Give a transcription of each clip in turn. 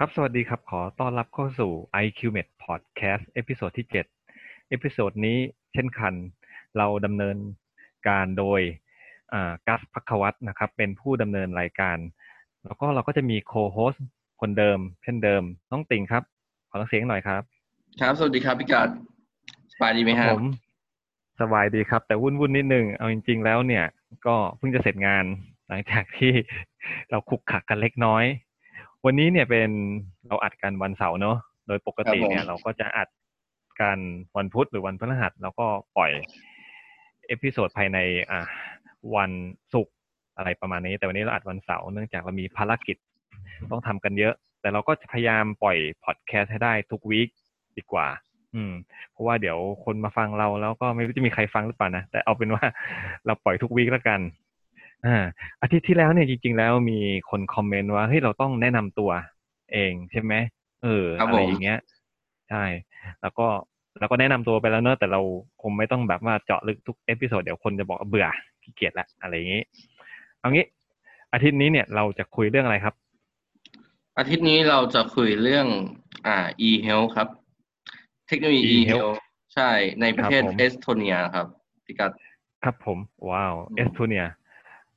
ครับ สวัสดีครับ ขอต้อนรับเข้าสู่ IQMed Podcast episode ที่ 7 episode นี้เช่นเคย เราดำเนินการโดยกัสพักวัตนะครับ เป็นผู้ดำเนินรายการ แล้วก็เราก็จะมี co-host คนเดิม เช่นเดิมน้องติ่งครับ ขอเสียงหน่อยครับ ครับ สวัสดีครับพี่กัดสบายดีไหมครับผมสบายดีครับ แต่วุ่นวุ่นนิดนึง เอาจริง ๆ แล้วเนี่ย ก็เพิ่งจะเสร็จงานหลังจากที่เราขลุกขลักกันเล็กน้อย วันนี้เนี่ยเป็นเราอัดกันวันเสาร์เนอะโดยปกติเนี่ย เราก็จะอัดกันวันพุธหรือวันพฤหัสแล้วก็ปล่อย episode ภายในอ่าวันศุกร์อะไรประมาณนี้ แต่วันนี้เราอัดวันเสาร์เนื่องจากเรามีภารกิจต้องทำกันเยอะ แต่เราก็จะพยายามปล่อยพอดแคสต์ให้ได้ทุก week ดีกว่า อืม เพราะว่าเดี๋ยวคนมาฟังเราแล้วก็ไม่รู้จะมีใครฟังหรือเปล่านะแต่เอาเป็นว่าเราปล่อยทุก week แล้วกัน อ่าอาทิตย์ที่แล้วเนี่ยจริง ๆ แล้วมีคนคอมเมนต์ว่าเฮ้ยเราต้องแนะนำตัวเองใช่ไหมเอออะไรอย่างเงี้ยใช่แล้วก็เราก็แนะนำตัวไปแล้วเนอะแต่เราคงไม่ต้องแบบว่าเจาะลึกทุก episode เดี๋ยวคนจะบอกเบื่อขี้เกียจละอะไรอย่างงี้เอางี้ อาทิตย์นี้เนี่ยเราจะคุยเรื่องอะไรครับ อาทิตย์นี้เราจะคุยเรื่องอ่า e-health ครับ เทคโนโลยี e-health ใช่ในประเทศเอสโตเนียครับพี่กัดครับผม ว้าวเอสโตเนีย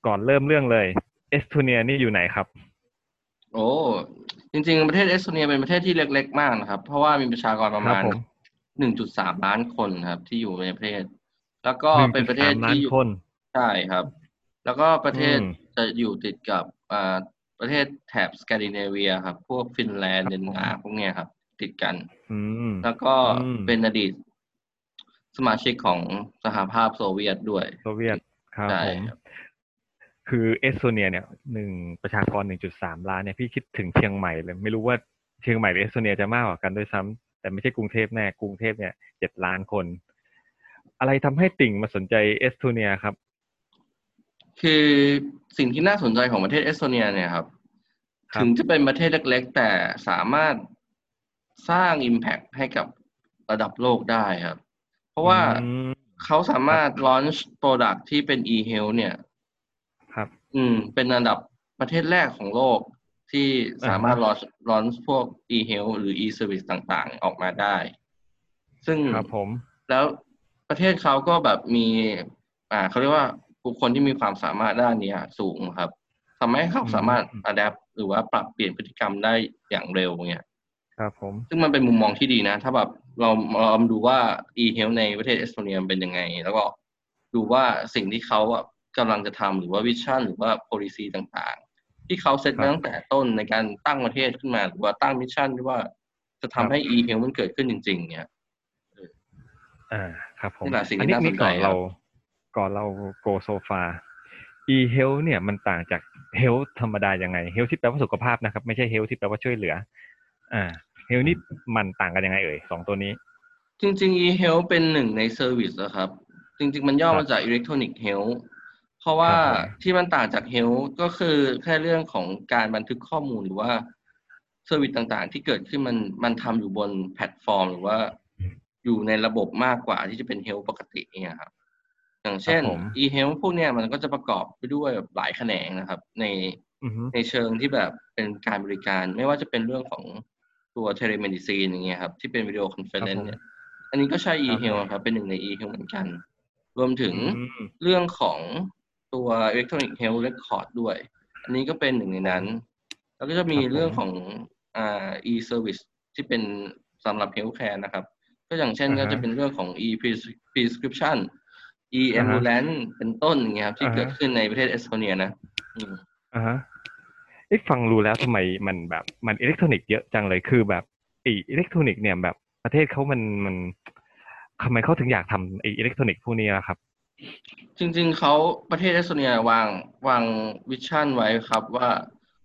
ก่อนเริ่มเรื่องเลยเอสโตเนียนี่อยู่ไหนครับ โอ้จริง ๆ ประเทศเอสโตเนียเป็นประเทศที่เล็ก ๆ มากนะครับ เพราะว่ามีประชากรประมาณหนึ่งจุดสามล้านคนครับ ที่อยู่ในประเทศ แล้วก็เป็นประเทศที่อยู่ใช่ครับ แล้วก็ประเทศจะอยู่ติดกับอ่าประเทศแถบสแกนดิเนเวียครับ พวกฟินแลนด์เดนมาร์กพวกเนี้ยครับ ติดกันแล้วก็เป็นอดีตสมาชิกของสหภาพโซเวียตด้วย โซเวียตครับผม คือเอสโตเนียเนี่ยหนึ่งประชากรหนึ่งจุดสามล้านเนี่ยพี่คิดถึงเชียงใหม่เลย ไม่รู้ว่าเชียงใหม่หรือเอสโตเนียจะมากกว่ากันด้วยซ้ำแต่ไม่ใช่กรุงเทพแน่กรุงเทพเนี่ยเจ็ดล้านคน อะไรทำให้ติ่งมาสนใจเอสโตเนียครับ คือสิ่งที่น่าสนใจของประเทศเอสโตเนียเนี่ยครับถึงจะเป็นประเทศเล็ก ๆ แต่สามารถสร้าง Impact ให้กับระดับโลกได้ครับ เพราะว่าเขาสามารถ launch product ที่เป็น e-health เนี่ยครับ อืม เป็นอันดับประเทศแรกของโลกที่สามารถ launch launch พวก e-health หรือ e-service ต่างๆ ออกมาได้ ซึ่งครับผม แล้วประเทศเขาก็แบบมี อ่าเขาเรียกว่าบุคคลที่มีความสามารถด้านนี้สูงครับทำให้เขาสามารถ adapt หรือว่าปรับเปลี่ยนพฤติกรรมได้อย่างเร็วเนี่ยครับผม ซึ่งมันเป็นมุมมองที่ดีนะ ถ้าแบบเราเราดูว่า e-health ในประเทศเอสโตเนียเป็นยังไง แล้วก็ดูว่าสิ่งที่เขา กำลังจะทำหรือว่า vision หรือว่า policy ต่างๆ ที่เขาเซตตั้งแต่ต้นในการตั้งประเทศขึ้นมาหรือว่าตั้ง mission ที่ว่าจะทำให้ e-health มันเกิดขึ้นจริง ๆ เนี่ยอ่าครับผมนี่แหละสิ่งที่น่าสนใจก่อนเราก่อนเรา go so far e-health เนี่ยมันต่างจาก health ธรรมดายังไง health ที่แปลว่าสุขภาพนะครับ ไม่ใช่ health ที่แปลว่าช่วยเหลือ อ่า health นี่มันต่างกันยังไงเอ่ยสองตัวนี้ จริง ๆ e-health เป็นหนึ่งใน service นะครับ จริง ๆ มันย่อมาจาก electronic health เพราะว่าที่มันต่างจาก health ก็คือแค่เรื่องของการบันทึกข้อมูลหรือว่า service ต่างๆ ที่เกิดขึ้นมันมันทำอยู่บนแพลตฟอร์ม หรือว่าอยู่ในระบบมากกว่าที่จะเป็น health ปกติเนี่ยครับ อย่างเช่น e-health พวกเนี้ยมันก็จะประกอบไปด้วยหลายแขนงนะครับ ในในเชิงที่แบบเป็นการบริการไม่ว่าจะเป็นเรื่องของตัว telemedicine อย่างเงี้ยครับ ที่เป็น video conference เนี่ยอันนี้ก็ใช้ e-health ครับ เป็นหนึ่งใน e-health เหมือนกัน รวมถึงเรื่องของ ตัว electronic health record ด้วย อันนี้ก็เป็นหนึ่งในนั้น แล้วก็จะมีเรื่องของอ่า e-service ที่เป็นสำหรับ healthcare นะครับ ก็อย่างเช่นก็จะเป็นเรื่องของ e-prescription e-ambulance เป็นต้นอย่างเงี้ยครับที่เกิดขึ้นในประเทศเอสโตเนียนะอ่าฮะเอ๊ะฟังดูแล้วทำไมมันแบบมันอิเล็กทรอนิกส์เยอะจังเลยคือแบบอีอิเล็กทรอนิกส์เนี่ยแบบประเทศเขามันมันทำไมเขาถึงอยากทำอิเล็กทรอนิกส์พวกนี้ล่ะครับ จริง ๆเขาประเทศเอสโตเนียวางวาง vision ไว้ครับว่า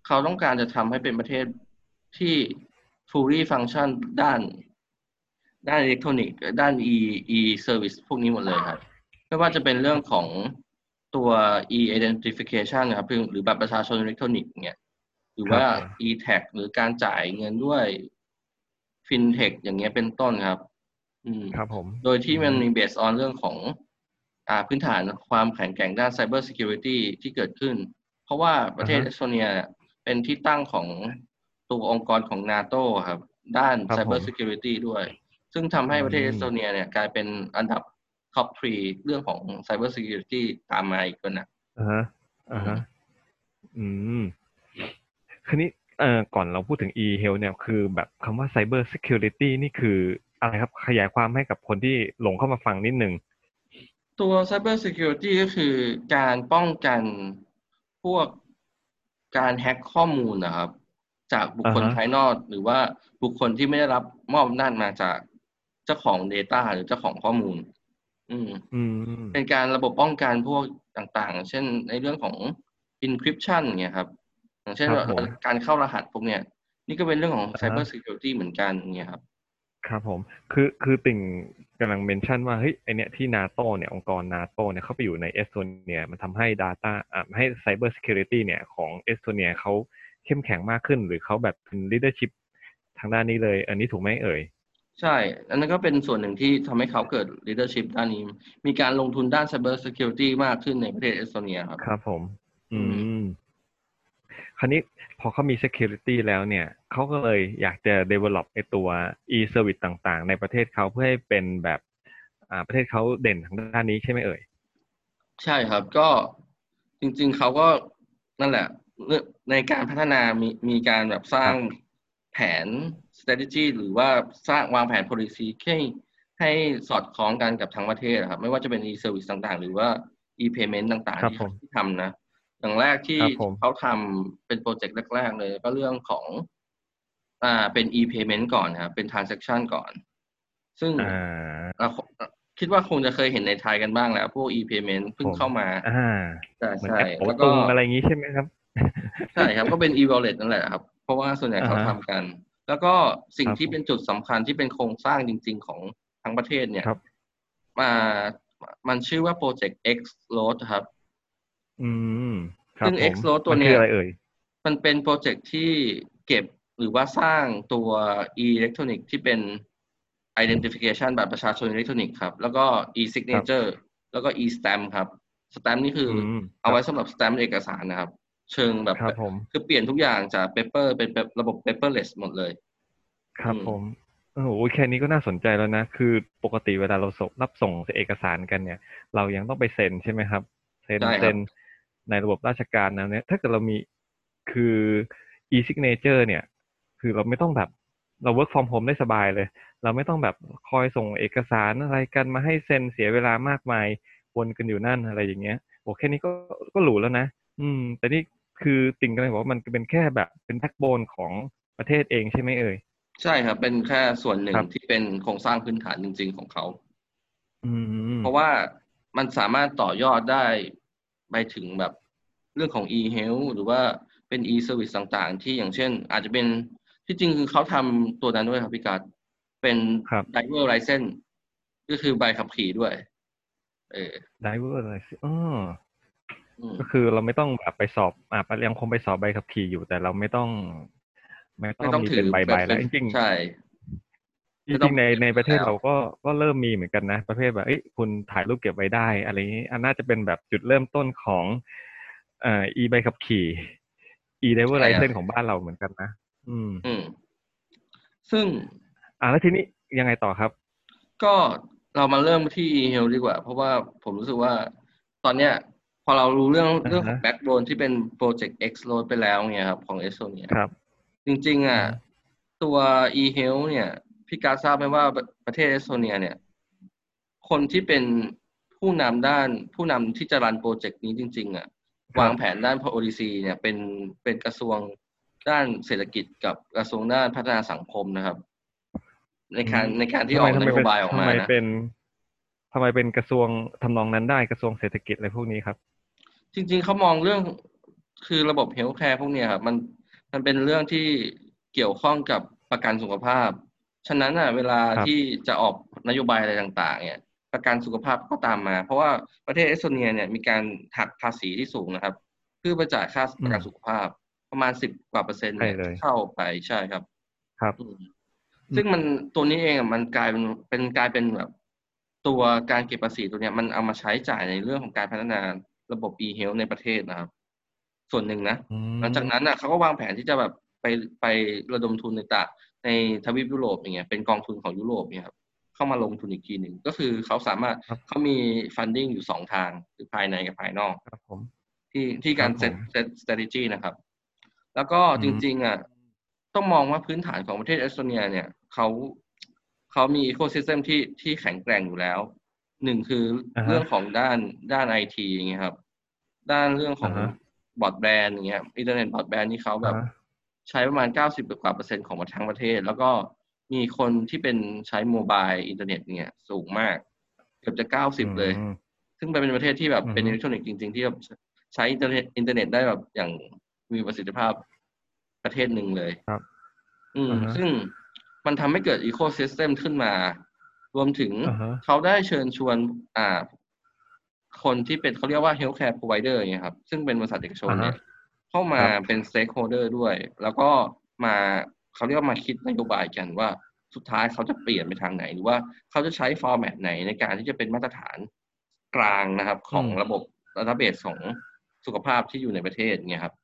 เขาต้องการจะทำให้เป็นประเทศที่ fully function ด้าน ด้านอิเล็กทรอนิกส์ด้าน e e service พวกนี้หมดเลยครับ ไม่ว่าจะเป็นเรื่องของตัว e identification นะครับหรือบัตรประชาชนอิเล็กทรอนิกส์เนี่ยหรือว่า e tag หรือการจ่ายเงินด้วย fintech อย่างเงี้ยเป็นต้นครับ อืมครับผม โดยที่มันมี base on เรื่องของอ่า พื้นฐานความแข็งแกร่งด้าน cyber security ที่เกิดขึ้น เพราะว่าประเทศเอสโตเนียเป็นที่ตั้งของตัวองค์กรของนาโตครับ ด้านครับผม Cyber Security ด้วย ซึ่งทำให้ประเทศอืมเอสโตเนียเนี่ยกลายเป็นอันดับ top three เรื่องของ Cyber Security ตามมาอีกคนนะอ่าฮะอ่าฮะอืมคืนนี้เอ่อก่อนเราพูดถึง e-health เนี่ยคือแบบคำว่า cyber security นี่คืออะไรครับขยายความให้กับคนที่หลงเข้ามาฟังนิดนึง ตัว Cyber Security ก็คือการป้องกันพวกการแฮ็กข้อมูลนะครับ จากบุคคลอ่าฮะ ภายนอกหรือว่าบุคคลที่ไม่ได้รับมอบอำนาจมาจากเจ้าของ Data หรือเจ้าของข้อมูล อืม อืม เป็นการระบบป้องกันพวกต่างๆ เช่นในเรื่องของ encryption เนี่ยครับ อย่างเช่นครับว่าผมการเข้ารหัสพวกเนี้ย นี่ก็เป็นเรื่องของ อ่าฮะ cyber security เหมือนกันเนี่ยครับ ครับผม คือคือติ่งกำลัง mention ว่าเฮ้ยไอเนี้ยที่นาโตเนี่ยองค์กรนาโตเนี่ยเข้าไปอยู่ในเอสโตเนียมันทำให้ Data อ่าให้ Cyber Security เนี่ยของเอสโตเนียเขาเข้มแข็งมากขึ้น หรือเขาแบบเป็น leadership ทางด้านนี้เลย อันนี้ถูกไหมเอ่ย ใช่ อันนั้นก็เป็นส่วนหนึ่งที่ทำให้เขาเกิด leadership ด้านนี้ มีการลงทุนด้าน cyber security มากขึ้นในประเทศเอสโตเนียครับ ครับผม อือืม คราวนี้พอเขามี security แล้วเนี่ยเขาก็เลยอยากจะ develop ไอตัว e-service ต่างๆ ในประเทศเขาเพื่อให้เป็นแบบอ่าประเทศเขาเด่นทางด้านนี้ใช่ไหมเอ่ย ใช่ครับก็จริงๆเขาก็นั่นแหละเรื่องในการพัฒนามีมีการแบบสร้างแผน strategy หรือว่าสร้างวางแผน policy ให้ให้สอดคล้องกันกับทั้งประเทศครับ ไม่ว่าจะเป็น e-service ต่างๆ หรือว่า e-payment ต่างครับๆที่ผมที่ทำนะ อย่างแรกที่ครับผมเขาทำเป็นโปรเจกต์แรก ๆ เลย ก็เรื่องของ อ่าเป็น e-payment ก่อนนะครับเป็น transaction ก่อน ซึ่งอ่าเราคิดว่าคงจะเคยเห็นในไทยกันบ้างแล้ว พวก e-payment เพิ่งผมเข้ามาอ่าใช่เหมือนใช่แอปโอแล้วตุก็งอะไรอย่างนี้ใช่ไหมครับใช่ครับก็เป็น e-wallet นั่นแหละครับ เพราะว่าส่วนใหญ่เขาอ่าฮะทำกัน แล้วก็สิ่งครับที่เป็นจุดสำคัญที่เป็นโครงสร้างจริง ๆ ของทั้งประเทศเนี่ยครับมามันชื่อว่า Project X-Road ครับ อืมครับซึ่งผม X-Road ตัวเนี้ยมันคืออะไรเอ่ยมันเป็นโปรเจกต์ที่เก็บหรือว่าสร้างตัว e-electronic ที่เป็น identification บัตรประชาชนอิเล็กทรอนิกส์ครับ แล้วก็ e-signature แล้วก็ e-stamp ครับ stamp นี่คืออมเอาไว้สำหรับ stamp เอกสารนะครับ เชิงแบบครับผมคือเปลี่ยนทุกอย่างจาก paper เป็นแบบระบบ paperless หมดเลย ครับอืมผมโอ้โหแค่นี้ก็น่าสนใจแล้วนะ คือปกติเวลาเราส่งรับส่งเอกสารกันเนี่ย เรายังต้องไปเซ็นใช่ไหมครับ เซ็นใช่ครับเซ็น ในระบบราชการนะเนี่ยถ้าเกิดเรามีคือ e-signature เนี่ย คือเราไม่ต้องแบบเรา work from home ได้สบายเลย เราไม่ต้องแบบคอยส่งเอกสารอะไรกันมาให้เซ็นเสียเวลามากมายวนกันอยู่นั่นอะไรอย่างเงี้ยโอ้แค่นี้ก็ก็หรูแล้วนะ อืม แต่นี่คือติ่งกันเลยบอกว่ามันเป็นแค่แบบเป็นแบ็กโบนของประเทศเองใช่ไหมเอ่ยใช่ครับ เป็นแค่ส่วนหนึ่งครับที่เป็นโครงสร้างพื้นฐานจริง ๆ ของเขาอืมเพราะว่ามันสามารถต่อยอดได้ ไปถึงแบบเรื่องของ e-health หรือว่าเป็น e-service ต่างๆ ที่อย่างเช่น อาจจะเป็นที่จริงคือเขาทำตัวนั้นด้วยครับพี่การดเป็นครับ driver license ก็คือใบขับขี่ด้วย เออไดเวอร์อะไรสิอ๋ออืมก็คือเราไม่ต้องแบบไปสอบอ่ายังคงไปสอบใบขับขี่อยู่แต่เราไม่ต้อง ไม่ต้ไม่องต้องมีถืเป็นอใบแบใบบแล้วเป็จนริงๆใช่ จไม่ต้ริองงๆในในประเทศแล้วเราก็ก็เริ่มมีเหมือนกันนะ ประเภทแบบเอ้ยคุณถ่ายรูปเก็บไว้ได้อะไรอย่างนี้อันน่าจะเป็นแบบจุดเริ่มต้นของเอ่อ e ใบขับขี่ e driver ใช่ครับ license ของบ้านเราเหมือนกันนะอืม อืม ซึ่ง อ่าแล้วทีนี้ยังไงต่อครับ ก็เรามาเริ่มที่ e-health ดีกว่า เพราะว่าผมรู้สึกว่าตอนเนี้ย พอเรารู้เรื่องอ่าฮะเรื่องของ backbone ที่เป็น project X load ไปแล้วเนี่ยครับ ของ Estonia ครับ จริง ๆ อะอืมตัว e-health เนี่ย พี่การทราบไหมว่าประเทศเอสโตเนีย เนี่ย คนที่เป็นผู้นำด้านผู้นำที่จะรันโปรเจกต์นี้จริง ๆอะวางแผนด้าน policy เนี่ยเป็นเป็นกระทรวงด้านเศรษฐกิจกับกระทรวงด้านพัฒนาสังคมนะครับ ในการอืมในการที่ออกทำนไมโยบายออกทำมาไมนะเป็นทำไมเป็นกระทรวงทำนองนั้นได้กระทรวงเศรษฐกิจอะไรพวกนี้ครับ จริง ๆเขามองเรื่องคือระบบ healthcare พวกเนี้ยครับมันมันเป็นเรื่องที่เกี่ยวข้องกับประกันสุขภาพ ฉะนั้นอะเวลาครับที่จะออกนโยบายอะไรต่าง ๆ เนี่ย ประกันสุขภาพก็ตามมา เพราะว่าประเทศเอสโตเนียเนี่ยมีการหักภาษีที่สูงนะครับ เพื่อไปจ่ายค่าประกันสุขภาพประมาณสิบกว่าเปอร์เซ็นต์เนี่ยใช่เลยเข้าไปใช่ครับ ครับอืมซึ่งมันตัวนี้เองอะมันกลายเป็นเป็นกลายเป็นแบบตัวการเก็บภาษีตัวเนี้ยมันเอามาใช้จ่ายในเรื่องของการพัฒนาระบบ e-health ในประเทศนะครับ ส่วนหนึ่งนะอืมหลังจากนั้นน่ะเขาก็วางแผนที่จะแบบไประระดมทุนในตะ ในทวีปยุโรปอย่างเงี้ยเป็นกองทุนของยุโรปเนี่ยครับเข้ามาลงทุนอีกทีหนึ่งก็คือเขาสามารถครับเขามี funding อยู่สองทางคือภายในกับภายนอกครับผมที่ที่การครับผมเซตเซต strategy นะครับ แล้วก็อืมจริง ๆอะต้องมองว่าพื้นฐานของประเทศเอสโตเนีย เนี่ยเขาเขามี ecosystem ที่ที่แข็งแกร่งอยู่แล้วหนึ่งคืออาฮะเรื่องของด้านด้านไอทีอย่างเงี้ยครับ ด้านเรื่องของอ่าฮะบอร์ดแบนอย่างเงี้ยอินเทอร์เน็ตบอร์ดแบนนี่เขาแบบอ่าฮะ ใช้ประมาณเก้าสิบกว่าเปอร์เซ็นต์ของทั้งประเทศ แล้วก็มีคนที่เป็นใช้ mobile อินเทอร์เน็ตเนี่ยสูงมาก เกือบจะเก้าสิบเลยอืมซึ่งเป็นประเทศที่แบบอือฮึเป็นอิเล็กทรอนิกส์จริง ๆ ที่แบบใช้อินเทอร์เน็ตอินเทอร์เน็ตได้แบบอย่างมีประสิทธิภาพประเทศหนึ่งเลยครับ อืมอ่าฮะซึ่งมันทำให้เกิดอีโค y ิสเต็มขึ้นมา รวมถึงอ่าฮะเขาได้เชิญชวน อ่า คนที่เป็นเขาเรียกว่า healthcare provider อย่างเงี้ยครับ ซึ่งเป็นบริษัทเอกชนเนี่ย เข้ามาครับเป็น stakeholder ด้วย แล้วก็มาเขาเรียกว่ามาคิดนโยบายกันว่าสุดท้ายเขาจะเปลี่ยนไปทางไหน หรือว่าเขาจะใช้ format ไหนในการที่จะเป็นมาตรฐานกลางนะครับ ของระบบ database ของสุขภาพที่อยู่ในประเทศเนี่ยครับ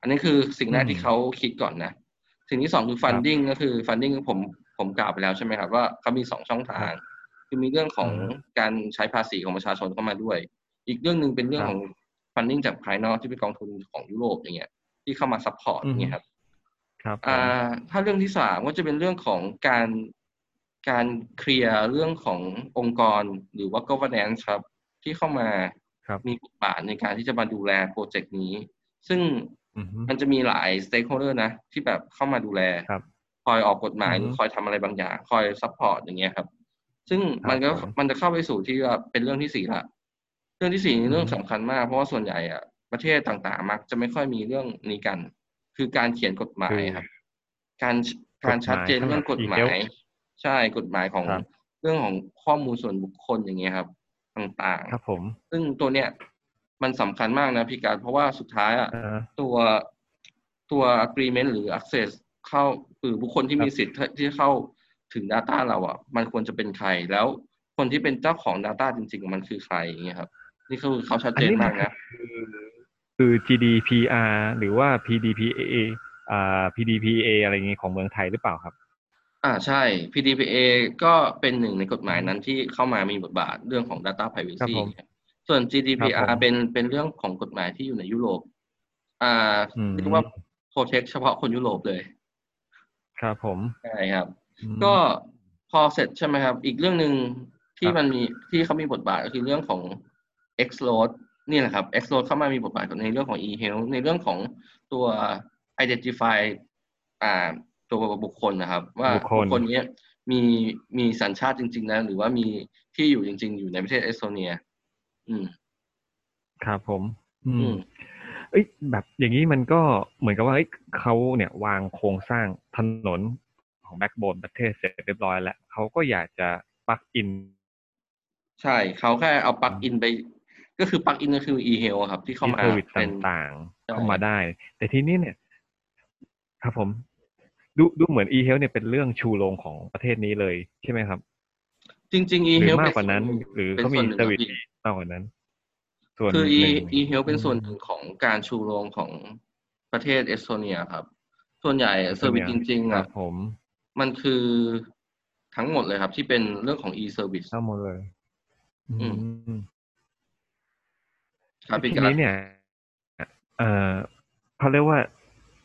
อันนี้คือสิ่งแรกอืมที่เขาคิดก่อนนะ สิ่งที่สองคือ funding ก็คือ funding ผมผมกล่าวไปแล้วใช่ไหมครับ ว่าเขามีสองช่องทาง คือมีเรื่องของอืมการใช้ภาษีของประชาชนเข้ามาด้วย อีกเรื่องหนึ่งเป็นเรื่องครั บของ funding จากภายนอกที่เป็นกองทุนของยุโรปอย่างเงี้ย ที่เข้ามา support อือฮึอย่างเงี้ยครับครับผมอ่าถ้าเรื่องที่สามก็จะเป็นเรื่องของการการเคลียร์เรื่องขององค์กรหรือว่า governance ครับ ที่เข้ามาครับมีบทบาทในการที่จะมาดูแลโปรเจกต์นี้ ซึ่งอือฮึมันจะมีหลาย stakeholder นะ ที่แบบเข้ามาดูแลครับคอยออกกฎหมายอือฮึหรือคอยทำอะไรบางอย่าง คอย support อย่างเงี้ยครับ ซึ่งครับมันก็ผมมันจะเข้าไปสู่ที่ว่าเป็นเรื่องที่สี่ละ เรื่องที่สี่นี่เรื่องอือฮึสำคัญมาก เพราะว่าส่วนใหญ่อะประเทศต่างๆ มักจะไม่ค่อยมีเรื่องนี้กัน คือการเขียนกฎหมายครับ การการชัดเจนเรื่องกฎหมาย ใช่กฎหมายของครับเรื่องของข้อมูลส่วนบุคคลอย่างเงี้ยครับ ต่างครับ ผมๆซึ่งตัวเนี้ยมันสำคัญมากนะพี่การเพราะว่าสุดท้ายอะอ่าตัวตัว agreement หรือ access เข้าหรือบุคคลที่มีสิทธิ์ที่เข้าถึง Data เราอะ มันควรจะเป็นใครแล้วคนที่เป็นเจ้าของ Data จริงๆ มันคือใครอย่างเงี้ยครับ นี่คือเขาชัดอันเจนนี้มัมานกนะคือคือ GDPR หรือว่า PDPA อ่า PDPA อะไรอย่างงี้ของเมืองไทยหรือเปล่าครับ อ่าใช่ PDPA ก็เป็นหนึ่งในกฎหมายนั้นที่เข้ามามีบทบาทเรื่องของ Data ครับ Privacy ผมครับส่วนครับ GDPR ผมเป็นเป็นเรื่องของกฎหมายที่อยู่ในยุโรป อ่าอืมเรียกว่า protect เฉพาะคนยุโรปเลย ครับผม ใช่ครับอืมก็พอเสร็จใช่ไหมครับ อีกเรื่องหนึ่งที่ครับมันมีที่เขามีบทบาทก็คือเรื่องของ X load นี่แหละครับ X load เข้ามามีบทบาทในเรื่องของ e health ในเรื่องของตัว identify อ่าตัวบุคคลนะครับ ว่าบุคคลคนนี้มีมีสัญชาติจริง ๆ นะ หรือว่ามีที่อยู่จริง ๆ อยู่ในประเทศเอสโตเนีย อืม ครับผม อือืมมเอ้ยแบบอย่างนี้มันก็เหมือนกับว่าเอ้ยเขาเนี่ยวางโครงสร้างถนนของ backbone ประเทศเสร็จเรียบร้อยแล้วเขาก็อยากจะปลักอิน ใช่เขาแค่เอา plug in ไป ก็คือ plug in ก็คือ e health ครับ ที่เข้ามา service เป็นต่างใช่ๆเข้ามาได้ แต่ทีนี้เนี่ย ครับผม ดูดูเหมือน e-health เนี่ยเป็นเรื่องชูโรงของประเทศนี้เลยใช่ไหมครับ จริง ๆ e-health หรือมากกว่านั้น หรือเขามี serviceมากกว่านั้น ส่วนคือห e นึ่ง e health เป็นส่วนหนึ่งของการชูโรงของประเทศเอสโตเนียครับ ส่วนใหญ่ service จริงๆอะครับผมมันคือทั้งหมดเลยครับ ที่เป็นเรื่องของ e service ทั้งหมดเลย อืมอืม ครับพี่การทีนี้เนี่ยเอ่อเขาเรียกว่า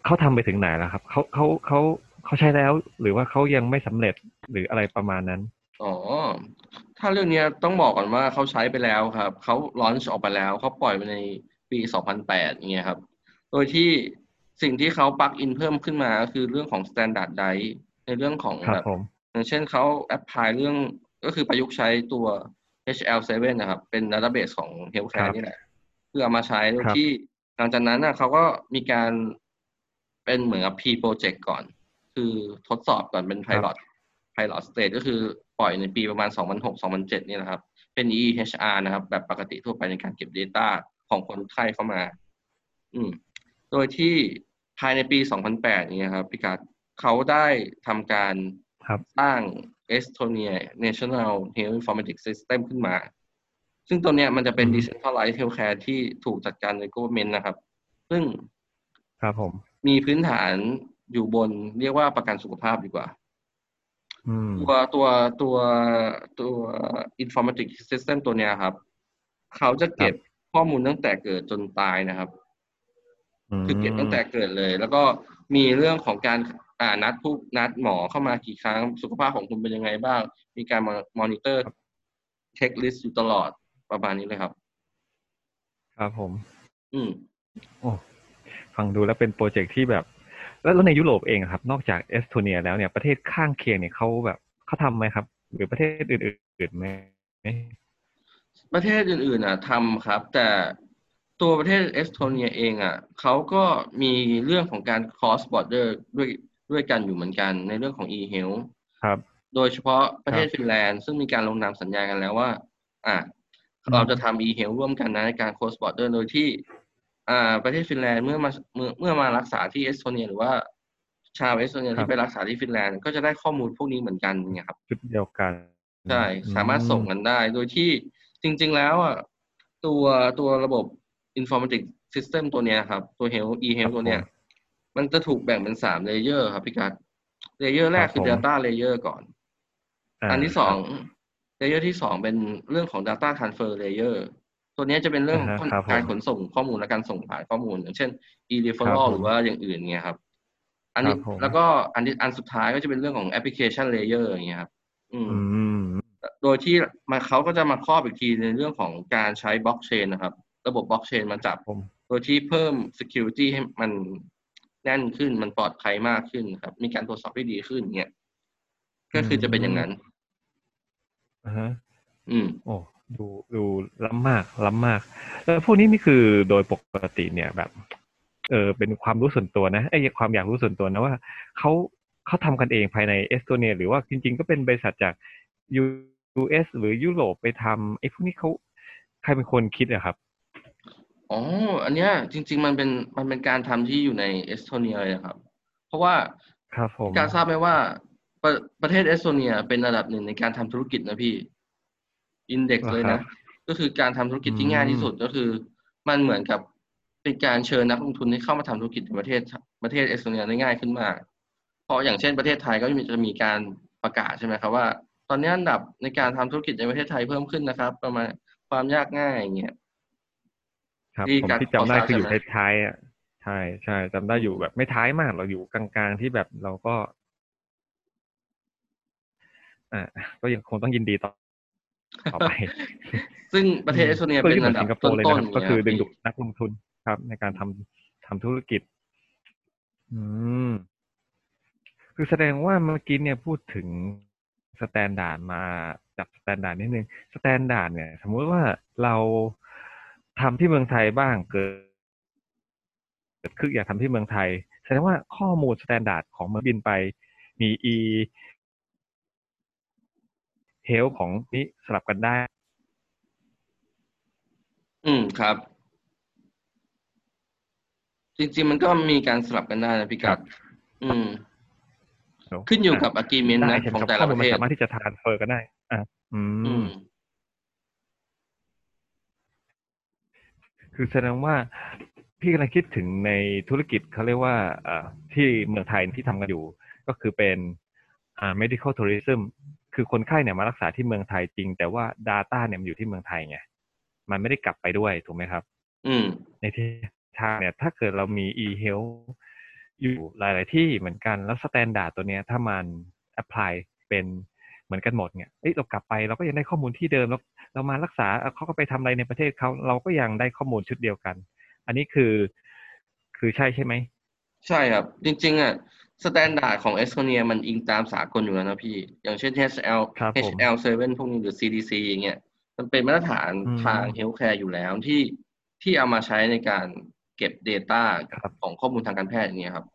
เขาทำไปถึงไหนแล้วครับเขาเขาเขาเขาใช้แล้ว หรือว่าเขายังไม่สำเร็จหรืออะไรประมาณนั้นอ๋อถ้าเรื่องเนี้ยต้องบอกก่อนว่าเขาใช้ไปแล้วครับเขาลอนช์ออกไปแล้วเขาปล่อยไปในปี 2008อย่างเงี้ยครับ โดยที่สิ่งที่เขาปลักอินเพิ่มขึ้นมาก็คือเรื่องของ standard d i ในเรื่องของครับแบบผมอย่างเช่นเขาแอพพลายเรื่องก็คือประยุกต์ใช้ตัว HL7 นะครับ เป็น database ของ healthcare นี่แหละ เพื่อเอามาใช้โดยที่หลังจากนั้นน่ะเขาก็มีการเป็นเหมือนกับ P project ก่อน คือทดสอบก่อนเป็น pilot pilot stage ก็คือปล่อยในปีประมาณ 2006-2007 นี่นะครับ เป็น EHR นะครับ แบบปกติทั่วไปในการเก็บ Data ของคนไข้เข้ามา อืม โดยที่ภายในปี 2008เนี่ยครับพี่กัดเขาได้ทำการครับสร้าง Estonia National Health Informatics System ขึ้นมา ซึ่งตัวเนี้ยมันจะเป็นอืม decentralized healthcare ที่ถูกจัดการโดย government นะครับ ซึ่งครับผม มีพื้นฐานอยู่บนเรียกว่าประกันสุขภาพดีกว่าอืมตัวตัวตัวตัว informatic system ตัวเนี้ยครับ เขาจะเก็บข้อมูลตั้งแต่เกิดจนตายนะครับคือเก็บตั้งแต่เกิดเลย แล้วก็มีเรื่องของการอ่านัดผู้นัดหมอเข้ามากี่ครั้งสุขภาพของคุณเป็นยังไงบ้าง มีการมา monitor checklist อยู่ตลอด ประมาณนี้เลยครับ ครับผม อืมโอ้ฟังดูแล้วเป็นโปรเจกต์ที่แบบ แล้วแล้วในยุโรปเองอะครับ นอกจากเอสโตเนียแล้วเนี่ยประเทศข้างเคียงเนี่ยเขาแบบเขาทำไหมครับ หรือประเทศอื่นๆไหมประเทศอื่นๆอะทำครับ แต่ตัวประเทศเอสโตเนียเองอะเขาก็มีเรื่องของการ cross border ด้วยด้วยกันอยู่เหมือนกันในเรื่องของ e-health ครับ โดยเฉพาะประเทศครับฟินแลนด์ซึ่งมีการลงนามสัญญากันแล้วว่า อ่าอืม เราจะทำ e-health ร่วมกันนะในการ cross border โดยที่อ่าประเทศฟินแลนด์เมื่อมาเมื่อเมื่อมารักษาที่เอสโตเนีย หรือว่าชาวเอสโตเนียที่ไปรักษาที่ฟินแลนด์ก็จะได้ข้อมูลพวกนี้เหมือนกันเนี่ยครับชุดเดียวกันใช่อืมสามารถส่งกันได้ โดยที่จริง ๆ แล้วอะตัวตัวระบบ informatic system ตัวเนี้ยครับ ตัว health e health ตัวเนี้ย มันจะถูกแบ่งเป็นสาม layer ครับพี่การ layer แรกคือ data layer ก่อนนะอันที่สอง layer ที่สองเป็นเรื่องของ data transfer layer ตัวเนี้ยจะเป็นเรื่องของอ่าฮะครับผมการขนส่งข้อมูลและการส่งผ่านข้อมูล อย่างเช่น e ครับ referral ผมหรือว่าอย่างอื่นเงี้ยครับ อันนี้ครับผมแล้วก็อันที่อันสุดท้ายก็จะเป็นเรื่องของ application layer อย่างเงี้ยครับอืมอืมโดยที่มาเขาก็จะมาครอบอีกทีในเรื่องของการใช้บล็อกเชนนะครับ ระบบบล็อกเชนมาจับผมโดยที่เพิ่ม security ให้มันแน่นขึ้นมันปลอดภัยมากขึ้นครับ มีการตรวจสอบที่ดีขึ้นเนี่ยก็คือจะเป็นอย่างนั้นอ่า ฮะอืมโอ้ดูดูล้ำมากล้ำมาก แล้วพวกนี้นี่คือโดยปกติเนี่ยแบบ เออเป็นความรู้ส่วนตัวนะไอ้ยความอยากรู้ส่วนตัวนะว่าเขาเขาทำกันเองภายในเอสโตเนีย หรือว่าจริง ๆ ก็เป็นบริษัทจาก US หรือยุโรปไปทำไอ้พวกนี้เขาใครเป็นคนคิดอะครับอ๋ออันเนี้ยจริง ๆ มันเป็นมันเป็นการทำที่อยู่ในเอสโตเนียเลยนะครับ เพราะว่าครับผมการทราบไหมว่า ประประเทศเอสโตเนีย เป็นอันดับหนึ่งในการทำธุรกิจนะพี่ index เลยนะ ก็คือการทำธุรกิจที่ง่ายที่สุดก็คือ มันเหมือนกับเป็นการเชิญนักลงทุนให้เข้ามาทำธุรกิจในประเทศประเทศเอสโตเนียได้ง่ายขึ้นมาก เพราะอย่างเช่นประเทศไทยก็มีจะมีการประกาศใช่ไหมครับว่า ตอนนี้อันดับในการทำธุรกิจในประเทศไทยเพิ่มขึ้นนะครับ ประมาณความยากง่ายอย่างเงี้ยครับที่ผมการที่จำได้ก่อสร้างคืออยู่ใช่ไหมท้ายๆอะใช่ใช่จำได้อยู่แบบไม่ท้ายมากเราอยู่กลางๆที่แบบเราก็ อ่าก็ยังคงต้องยินดีต่อต่อไป ซึ่งประเทศเอสโตเนียก็เป็นที่เหมือัอนนดับสิงคโปต้ร์เลยนนะครับๆก็คืออย่างดึงเงี้ดูยดนักลงทุนครับ ในการทำทำธุรกิจ อืม คือแสดงว่าเมื่อกี้เนี่ยพูดถึงสแตนดาร์ดมาจับสแตนดาร์ดนิดนึงสแตนดาร์ดเนี่ย สมมุติว่าเราทำที่เมืองไทยบ้างเกิดเกิดคืออยากทำที่เมืองไทย แสดงว่าข้อมูลสแตนดาร์ดของเมืองบินไป มี e เฮลของนี้สลับกันได้ อืมครับ จริงๆมันก็มีการสลับกันได้นะพี่กัครัดบอืม ขึ้นอยู่กับ agreement ได้นะใช่ไหมของครับแต่ข้ละอปมูลระเทศมันสามารถที่จะทรานเฟอร์กันได้ อะอือืมมคือแสดงว่าพี่กำลังคิดถึงในธุรกิจเขาเรียกว่าเอ่อที่เมืองไทยที่ทำกันอยู่ ก็คือเป็นอ่า medical tourism คือคนไข้เนี่ยมารักษาที่เมืองไทยจริง แต่ว่า Data เนี่ยมันอยู่ที่เมืองไทยไงมันไม่ได้กลับไปด้วยถูกไหมครับ อืม ในที่ทางเนี่ย ถ้าเกิดเรามี e-health อยู่หลาย ๆ ที่เหมือนกันแล้ว standard ตัวเนี้ย ถ้ามัน apply เป็นเหมือนกันหมดเนี่ยเอ้ยเรากลับไปเราก็ยังได้ข้อมูลที่เดิมแล้วเรามารักษาเอ่อเขาก็ไปทำอะไรในประเทศเขาเราก็ยังได้ข้อมูลชุดเดียวกัน อันนี้คือ คือใช่ใช่ไหม ใช่ครับ จริง ๆ อะ standard ของเอสโตเนียมันอิงตามสากลอยู่แล้วนะพี่ อย่างเช่น HL ครับผม HL7 พวกนี้หรือ CDC อย่างเงี้ยมันเป็นมาตรฐานอืมทาง healthcare อยู่แล้วที่ที่เอามาใช้ในการเก็บ Data ครับของข้อมูลทางการแพทย์อย่างเงี้ยครับ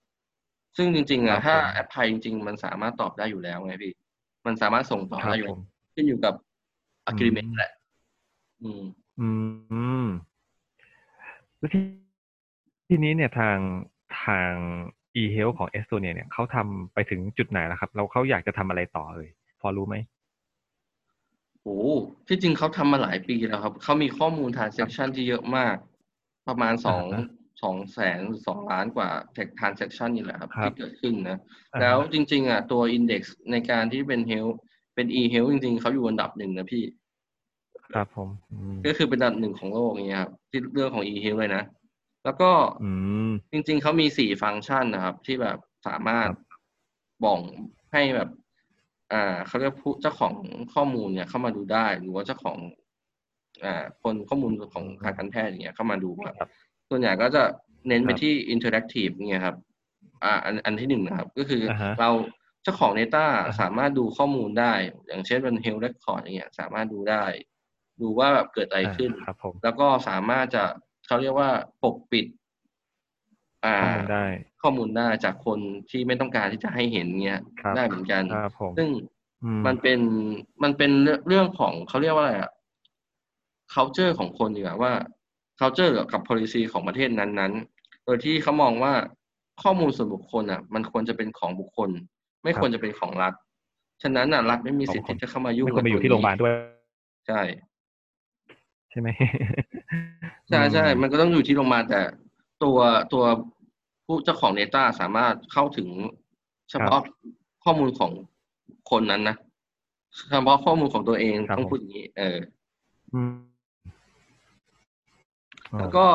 ซึ่งจริงๆอะครับถ้าผม apply จริง ๆ มันสามารถตอบได้อยู่แล้วไงพี่ มันสามารถส่งต่อครับได้อยู่ผมขึ้นอยู่กับ agreement อืมแหละ อืม อืมแล้วที่ที่นี้เนี่ยทางทาง e-health ของเอสโตเนียเนี่ยเขาทำไปถึงจุดไหนแล้วครับ เราเขาอยากจะทำอะไรต่อเลย พอรู้ไหมโอ้ที่จริงเขาทำมาหลายปีแล้วครับ เขามีข้อมูล transaction ที่เยอะมาก ประมาณสองอ่าฮะสองแสนสองล้านกว่า tech transaction นี่แหละครับครับที่เกิดขึ้นนะอ่าฮะแล้วจริง ๆ อะ ตัว index ในการที่เป็น health เป็น e health จริง ๆ เขาอยู่อันดับหนึ่งนะพี่ ครับผมอืมก็คือเป็นอันดับหนึ่งของโลกอย่างเงี้ยครับที่เรื่องของ e health เลยนะ แล้วก็อืมจริง ๆเขามีสี่ฟังก์ชันนะครับ ที่แบบสามารถครับบอกให้แบบ อ่าเขาเรียกผู้เจ้าของข้อมูลเนี่ยเข้ามาดูได้ หรือว่าเจ้าของ อ่า คนข้อมูลของทางการแพทย์อย่างเงี้ยเข้ามาดูว่าครับส่วนใหญ่ก็จะเน้นไปครับที่ interactive เนี่ยครับ อ่า อันอันที่หนึ่งนะครับ ก็คืออาฮะเราเจ้าของ Data อ่าฮะสามารถดูข้อมูลได้ อย่างเช่นเป็น health record อย่างเงี้ย สามารถดูได้ ดูว่าแบบเกิดอะไรขึ้นอ่าครับผมแล้วก็สามารถจะ เขาเรียกว่าปกปิด อ่าข้อมูลได้ข้อมูลได้จากคนที่ไม่ต้องการที่จะให้เห็นเงี้ยครับได้เหมือนกันครับผมซึ่งอืมมันเป็นมันเป็นเรื่องเรื่องของเขาเรียกว่าอะไรอะ culture ของคนดีกว่าว่า culture กับ policy ของประเทศนั้นๆ โดยที่เขามองว่าข้อมูลส่วนบุคคลอะ มันควรจะเป็นของบุคคล ไม่ควรจะเป็นของรัฐ ฉะนั้นอะรัฐไม่มีสิทธิ์ที่จะเข้ามายุ่งไม่ควรกับมาอยู่ตที่โรงพยาบาลด้วย ใช่ ใช่ไหม ใช่ใช่อืมันก็ต้องอยู่ที่โรงพยาบาลแต่ตัวตัวผู้เจ้าของ Data สามารถเข้าถึงเฉพาะข้อมูลของคนนั้นนะเฉพาะข้อมูลของตัวเองครับต้องผมพูดอย่างนี้ เอออืมอ๋อแล้วก็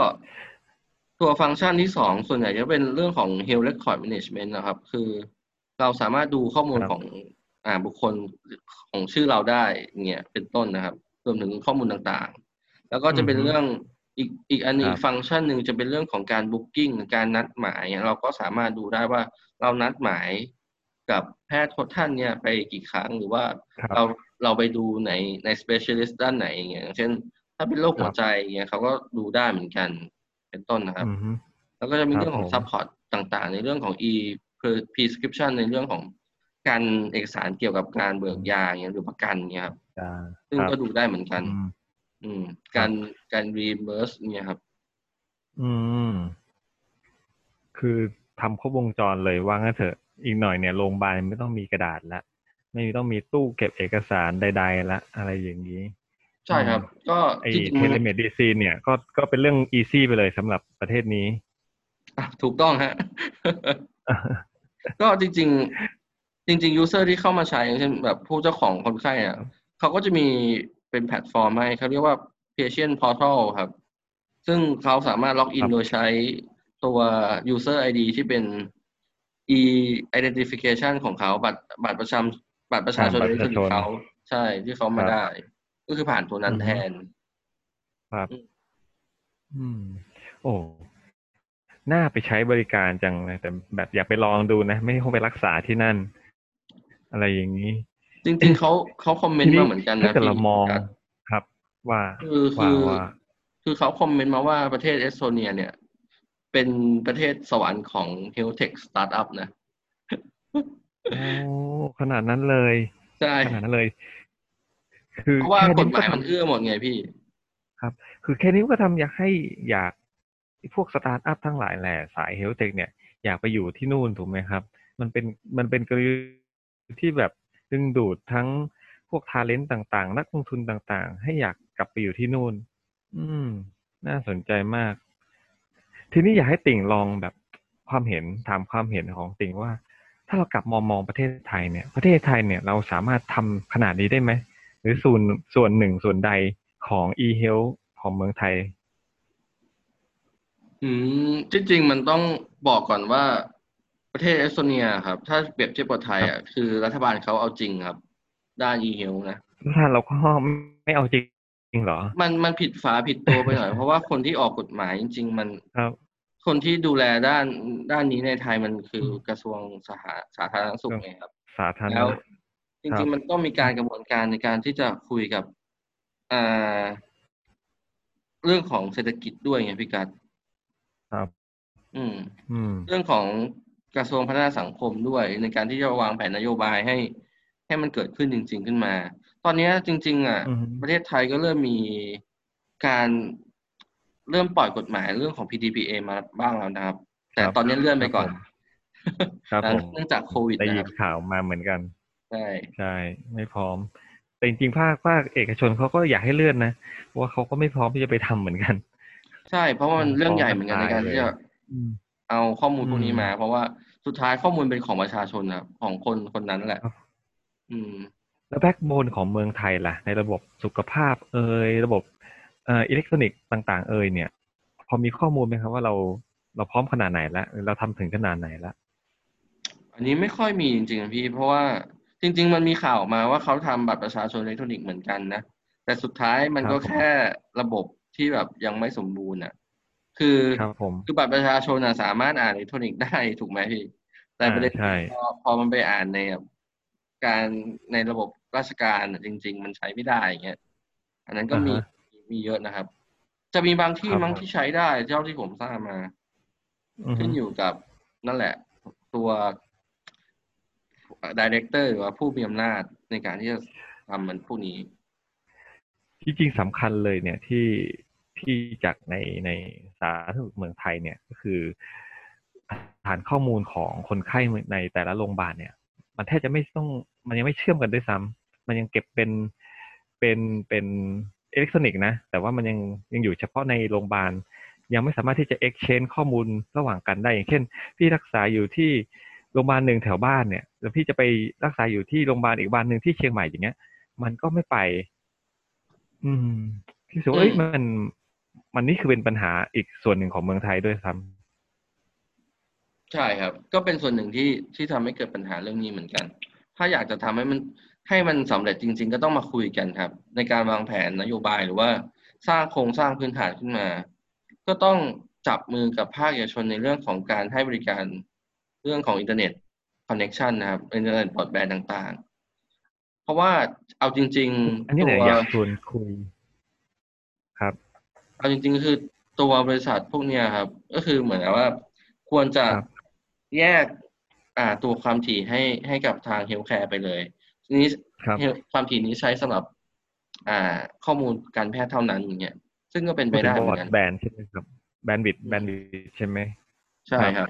ตัวฟังก์ชันที่สองส่วนใหญ่จะเป็นเรื่องของ health record management นะครับ คือเราสามารถดูข้อมูลครับของอ่าบุคคลของชื่อเราได้เงี้ยเป็นต้นนะครับ รวมถึงข้อมูลต่างๆ แล้วก็จะเป็นอือฮึเรื่อง อีกอีกอันหนึงครับอีกฟังก์ชันหนึ่งจะเป็นเรื่องของการ booking การนัดหมายเราก็สามารถดูได้ว่าเรานัดหมายกับแพทย์ท่านเนี่ยไปกี่ครั้งหรือว่าครับเราเราไปดูในใน specialist ด้านไหนอย่างเงี้ยอย่างเช่น ถ้าเป็นโรคครับหัวใจอย่างเงี้ยเขาก็ดูได้เหมือนกันเป็นต้นนะครับอืมฮึแล้วก็จะมีครับเรื่องของผม support ต่างๆ ในเรื่องของ e prescription ในเรื่องของการเอกสารเกี่ยวกับการเบิกยาอย่างเงี้ยหรือประกันเนี่ยครับจ้าซึ่งครับก็ดูได้เหมือนกัน อืมอืม การการ reimburse เนี่ยครับ อืม คือทำครบวงจรเลยว่างั้นเถอะ อีกหน่อยเนี่ยโรงพยาบาลไม่ต้องมีกระดาษละไม่ต้องมีตู้เก็บเอกสารใดๆละอะไรอย่างนี้ ใช่ครับ ก็จริงๆไอ้ tele medicine เนี่ย ก็ก็เป็นเรื่องอีซี่ไปเลยสำหรับประเทศนี้อะถูกต้องฮะก็จริง ๆ จริงๆ user ที่เข้ามาใช้อย่างเช่นแบบผู้เจ้าของคนไข้อะเขาก็จะมี เป็นแพลตฟอร์มให้เขาเรียกว่า patient portal ครับ ซึ่งเขาสามารถ login ครับโดยใช้ตัว user ID ที่เป็น e identification ของเขาบัตรบัตรประชาบัตรประชาชนบัตรประชาชนของเขาใช่ที่เขามาครับได้ ก็คือผ่านตัวนั้นอือฮึแทน ครับอืมอืม โอ้น่าไปใช้บริการจังเลยแต่แบบอยากไปลองดูนะ ไม่คงไปรักษาที่นั่น อะไรอย่างนี้ จริง ๆเขาเขาคอมเมนต์มาเหมือนกันนะถ้าเกิดเราพี่มองครับครับ ว่าคือคือว่าว่าคือเขาคอมเมนต์มาว่าประเทศเอสโตเนีย เนี่ย เป็นประเทศสวรรค์ของ Health Tech Startup นะโอ้ขนาดนั้นเลยใช่ขนาดนั้นเลย คือเพราะว่าแค่นี้กฎหมายก็ทำมันเอื้อหมดไงพี่ ครับ คือแค่นี้ก็ทำอยากให้อยากพวกสตาร์ทอัพทั้งหลายแหละสาย Health Tech เนี่ยอยากไปอยู่ที่นู่นถูกไหมครับ มันเป็นมันเป็นกลยุทธ์ที่แบบ ดึงดูดทั้งพวกทาเลนต์ต่างๆ นักลงทุนต่างๆ ให้อยากกลับไปอยู่ที่นู่น อืม น่าสนใจมาก ทีนี้อยากให้ติ่งลองแบบความเห็นถามความเห็นของติ่งว่า ถ้าเรากลับมองมองประเทศไทยเนี่ย ประเทศไทยเนี่ยเราสามารถทำขนาดนี้ได้ไหม หรือส่วนส่วนหนึ่งส่วนใดของ e-health ของเมืองไทย อืมจริงๆมันต้องบอกก่อนว่า ประเทศเอสโตเนียครับ ถ้าเปรียบเทียบกับไทยอะคือรัฐบาลเขาเอาจริงครับ ด้าน e-health นะถ้าเราก็ไม่เอาจริงเหรอ มันมันผิดฝาผิดตัวไปหน่อยเพราะว่าคนที่ออกกฎหมายจริง ๆ มันครับคนที่ดูแลด้านด้านนี้ในไทยมันคือกระทรวงสาสาธารณสุขไงครับ สาธารณะแล้วจครัริงบๆมันต้องมีการกระบวนการในการที่จะคุยกับอ่าเรื่องของเศรษฐกิจด้วยไงพี่กัดครับ อืม อืม เรื่องของ กระทรวงพัฒนาสังคมด้วย ในการที่จะวางแผนนโยบายให้ ให้มันเกิดขึ้นจริง ๆ ขึ้นมา ตอนเนี้ยจริง ๆ อะอือฮึประเทศไทยก็เริ่มมีการเริ่มปล่อยกฎหมายเรื่องของ PDPA มาบ้างแล้วนะครับ แต่ตอนนี้เลื่อนไปก่อนครับผมเนื่องจากโควิดได้นะยิคนรับข่าวมาเหมือนกันใช่ใช่ไม่พร้อม แต่จริงๆภาคภาคเอกชนเขาก็อยากให้เลื่อนนะเพราะว่าเขาก็ไม่พร้อมที่จะไปทำเหมือนกัน ใช่ เพราะว่ามันเรื่องใหญ่เหมือนกันในการที่จะอืม เอาข้อมูลพวกนี้อืมมา เพราะว่าสุดท้ายข้อมูลเป็นของประชาชนนะครับของคนคนนั้นแหละครับอืม แล้ว backbone ของเมืองไทยล่ะ ในระบบสุขภาพ เอ่ยระบบเอ่ออิเล็กทรอนิกส์ต่าง ๆ เอ่ยเนี่ย พอมีข้อมูลไหมครับว่าเราเราพร้อมขนาดไหนแล้วเราทำถึงขนาดไหนแล้วอันนี้ไม่ค่อยมีจริงๆอะพี่ เพราะว่าจริง ๆ มันมีข่าวออกมาว่าเขาทำบัตรประชาชนอิเล็กทรอนิกส์เหมือนกันนะแต่สุดท้ายมันก็ครับผมแค่ระบบที่แบบยังไม่สมบูรณ์อะ คือครับผมคือบัตรประชาชนอะสามารถอ่านอิเล็กทรอนิกส์ได้ถูกไหมพี่ แต่ประเด็นอ่าใช่พอพอมันไปอ่านในแบบการในระบบราชการอะจริง ๆ มันใช้ไม่ได้อย่างเงี้ยอันนั้นก็มีอ่าฮะมีเยอะนะครับ จะมีบางที่ครับมั้งผมที่ใช้ได้เท่าที่ผมทราบมาอือฮึขึ้นอยู่กับนั่นแหละ ตัว director หรือว่าผู้มีอำนาจในการที่จะทำมันพวกนี้ ที่จริงสำคัญเลยเนี่ยที่ ที่จากในในสาธารณสุขเมืองไทยเนี่ยก็คือฐานข้อมูลของคนไข้ในแต่ละโรงพยาบาลเนี่ย มันแทบจะไม่ต้องมันยังไม่เชื่อมกันด้วยซ้ำมันยังเก็บเป็นเป็นเป็นอิเล็กทรอนิกส์นะ แต่ว่ามันยังยังอยู่เฉพาะในโรงพยาบาล ยังไม่สามารถที่จะ exchange ข้อมูลระหว่างกันได้ อย่างเช่น พี่รักษาอยู่ที่โรงพยาบาลหนึ่งแถวบ้านเนี่ยแล้วพี่จะไปรักษาอยู่ที่โรงพยาบาลอีกโรงพยาบาลหนึ่งที่เชียงใหม่อย่างเงี้ย มันก็ไม่ไป อืมพี่สึกว่าเอ้ยมัน มันนี่คือเป็นปัญหาอีกส่วนหนึ่งของเมืองไทยด้วยซ้ำใช่ครับ ก็เป็นส่วนหนึ่งที่ที่ทำให้เกิดปัญหาเรื่องนี้เหมือนกัน ถ้าอยากจะทำให้มันให้มันสำเร็จจริง ๆ ก็ต้องมาคุยกันครับ ในการวางแผนนโยบายหรือว่าสร้างโครงสร้างพื้นฐานขึ้นมา ก็ต้องจับมือกับภาคเอกชนในเรื่องของการให้บริการเรื่องของอินเทอร์เน็ตคอนเน็ชันนะครับอินเทอร์เน็ตบรอดแบนด์ต่างๆ เพราะว่าเอาจริงอันนี้ๆแหตัละวอยากชวนคุยครับ เอาจริงๆคือตัวบริษัทพวกเนี้ยครับ ก็คือเหมือนกับว่า ควรจะครับแยกอ่าตัวความถี่ให้ให้กับทางเฮลท์แคร์ไปเลยทีนี้ครับ health- ความถี่นี้ใช้สำหรับ อ่า ข้อมูลการแพทย์เท่านั้นอย่างเงี้ยซึ่งก็เป็นไปพูดถึได้งเหบมืออร์นดกันแบนใช่ไหมครับแบนวิดแบนวิดใช่ไหมใช่ครับ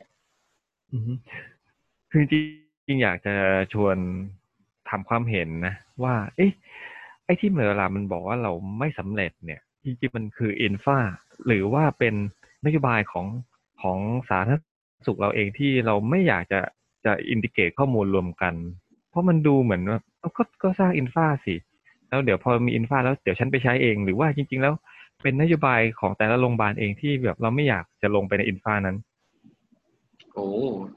อือฮึคือจริงๆอยากจะชวนทำความเห็นนะ ว่า เอ๊ะไอ้ที่เวลามันบอกว่าเราไม่สำเร็จเนี่ย จริงๆมันคืออินฟาหรือว่าเป็นนโยบายของของสาธารณสุขเราเองที่เราไม่อยากจะจะ integrate ข้อมูลรวมกัน เพราะมันดูเหมือนว่าเอาก็ก็สร้าง infra สิ แล้วเดี๋ยวพอมี infra แล้วเดี๋ยวฉันไปใช้เอง หรือว่าจริง ๆ แล้วเป็นนโยบายของแต่ละโรงพยาบาลเองที่แบบเราไม่อยากจะลงไปใน infra นั้น โอ้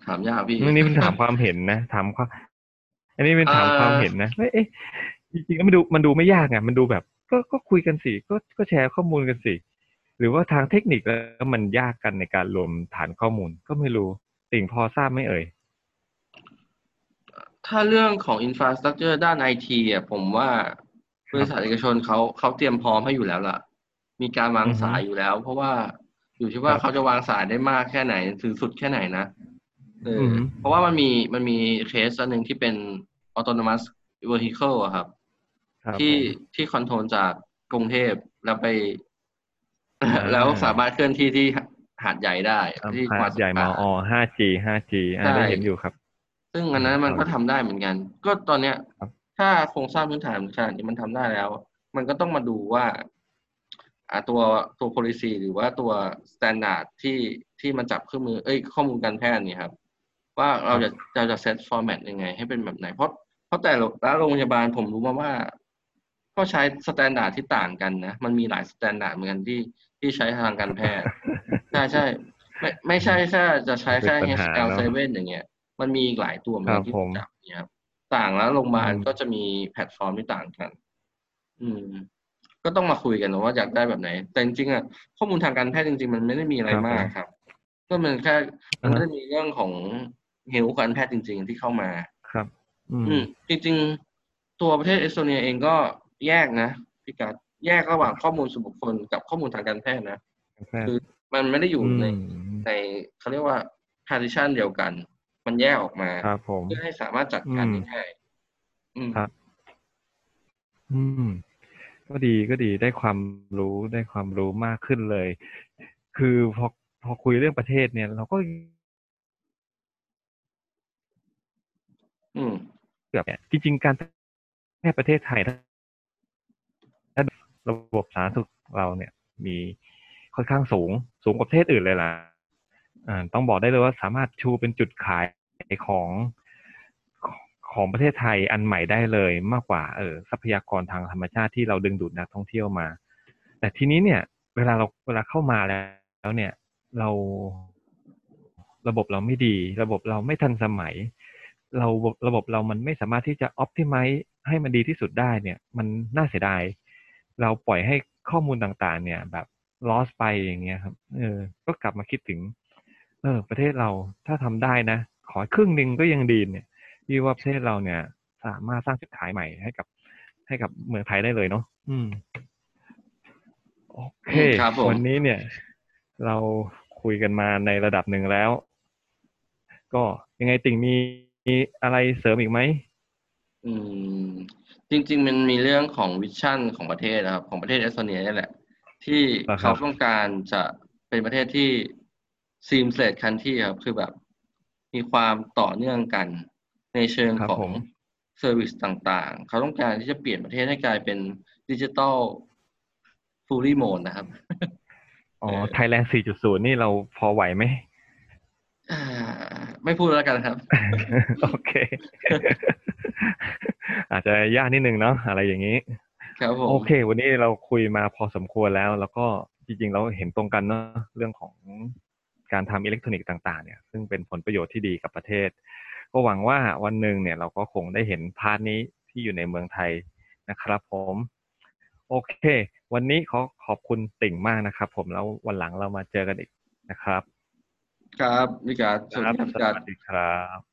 ถามยากพี่อันนี้เป็นถามความเห็นนะ ถามความอันนี้เป็นถามอ่าความเห็นนะว่าเอ๊ะจริงๆแล้วมันดูมันดูไม่ยากไงมันดูแบบ ก็ก็คุยกันสิก็ก็แชร์ข้อมูลกันสิหรือว่าทางเทคนิคแล้วมันยากกันในการรวมฐานข้อมูลก็ไม่รู้ติ่งพอทราบไหมเอ่ยถ้าเรื่องของ infrastructure ด้านไอทีอะผมว่าครับบริษัทเอกชนเขาเขาเตรียมพร้อมให้อยู่แล้วล่ะ มีการวางอือฮึสายอยู่แล้ว เพราะว่าอยู่ที่ว่าครับเขาจะวางสายได้มากแค่ไหนถึงสุดแค่ไหนนะเออออฮึเพราะว่ามันมีมันมีเคสอันหนึ่งที่เป็น autonomous vehicle อะครับ ครับที่ผมที่ control จากกรุงเทพแล้วไป อ่า แล้วสามารถเคลื่อนที่ที่หาดใหญ่ได้อ่าที่หาดใหญ่จังมวัอ 5G 5G อ่าใช่ได้เห็นอยู่ครับ ซึ่งอันนั้นมันครับก็ทำได้เหมือนกัน ก็ตอนเนี้ย ครับ ถ้าโครงสร้างพื้นฐานขนาดนี้มันทำได้แล้ว มันก็ต้องมาดูว่าอ่าตัวตัว policy หรือว่าตัว standard ที่ที่มันจับเครื่องมือเอ้ยข้อมูลการแพทย์เนี่ยครับ ว่าเราจะเราจะ set format ยังไง ให้เป็นแบบไหน เพราะเพราะแต่ละโรงพยาบาลผมรู้มาว่า ก็ใช้ standard ที่ต่างกันนะ มันมีหลาย standard เหมือนกันที่ที่ใช้ทางการแพทย์ใช่ใช่ไม่ไม่ใช่แค่จะใช้แค่เป็นปัญหาเนอะ HL7 อย่างเงี้ย มันมีอีกหลายตัวเหมือนกันที่ครับผมจับเนี่ยครับต่างแล้วโรงพยาบาลอืมก็จะมีแพลตฟอร์มที่ต่างกัน อืม ก็ต้องมาคุยกันนะว่าอยากได้แบบไหน แต่จริงๆอะข้อมูลทางการแพทย์จริงๆ มันไม่ได้มีอะไรครับมากผมครับ ก็มันแค่มันอ่าฮะไม่ได้มีเรื่องของเฮลท์การแพทย์จริง ๆ ที่เข้ามาครับ อืมอืมจริง ๆ ตัวประเทศเอสโตเนียเองก็ แยกนะพี่กัดแยกระหว่างข้อมูลส่วนบุคคลกับข้อมูลทางการแพทย์นะคือมันไม่ได้อยู่ในอืมในเขาเรียกว่า partition เดียวกัน มันแยกออกมาครับผมเพื่อให้สามารถจัดการอืมได้ง่ายอืมครับ อืม ก็ดีก็ดีได้ความรู้ได้ความรู้มากขึ้นเลย คือพอพอคุยเรื่องประเทศเนี่ย เราก็ อืมเกือบเนี่ยจริงๆการแพทย์ประเทศไทยถ้า ระบบสาธารณสุขเราเนี่ย มีค่อนข้างสูงสูงกว่าประเทศอื่นเลยล่ะอ่าต้องบอกได้เลยว่าสามารถชูเป็นจุดขายของของประเทศไทยอันใหม่ได้เลยมากกว่าเออทรัพยากรทางธรรมชาติที่เราดึงดูดนักท่องเที่ยวมา แต่ทีนี้เนี่ย เวลาเราเวลาเข้ามาแล้วเนี่ย เราระบบเราไม่ดี ระบบเราไม่ทันสมัย เราระบบเรามันไม่สามารถที่จะ optimize ให้มันดีที่สุดได้เนี่ย มันน่าเสียดาย เราปล่อยให้ข้อมูลต่างๆ เนี่ย แบบ loss ไปอย่างเงี้ยครับ เออ ก็กลับมาคิดถึง เออ ประเทศเราถ้าทำได้นะ ขอครึ่งหนึ่งก็ยังดีเนี่ยที่ว่าประเทศเราเนี่ย สามารถสร้างจุดขายใหม่ให้กับ ให้กับเมืองไทยได้เลยเนาะอืมโอเคครับผมวันนี้เนี่ย เราคุยกันมาในระดับหนึ่งแล้ว ก็ยังไงติ่งมีมีอะไรเสริมอีกไหมอืม จริง ๆ มันมีเรื่องของ vision ของประเทศนะครับ ของประเทศเอสโตเนียนี่แหละ ที่อ่าครับเขาต้องการจะเป็นประเทศที่ seamless country ครับคือแบบ มีความต่อเนื่องกันในเชิงครับของผม service ต่างๆ เขาต้องการที่จะเปลี่ยนประเทศให้กลายเป็นดิจิ t a ล fully mode นะครับ อ๋อเออไทยแลนด์ 4.0 นี่เราพอไหวไหมอ่าไม่พูดแล้วกันครับ โอเค อาจจะยากนิดนึงเนาะอะไรอย่างนี้ครับผมโอเค วันนี้เราคุยมาพอสมควรแล้ว แล้วก็จริงๆ เราเห็นตรงกันเนาะเรื่องของการทำอิเล็กทรอนิกส์ต่างๆเนี่ยซึ่งเป็นผลประโยชน์ที่ดีกับประเทศ ก็หวังว่าวันหนึ่งเนี่ยเราก็คงได้เห็น part นี้ที่อยู่ในเมืองไทยนะครับผม โอเค วันนี้ขอขอบคุณติ่งมากนะครับ ผมแล้ววันหลังเรามาเจอกันอีกนะครับ ครับวิการสวัสครับดีครับสวิการวัสดีครับ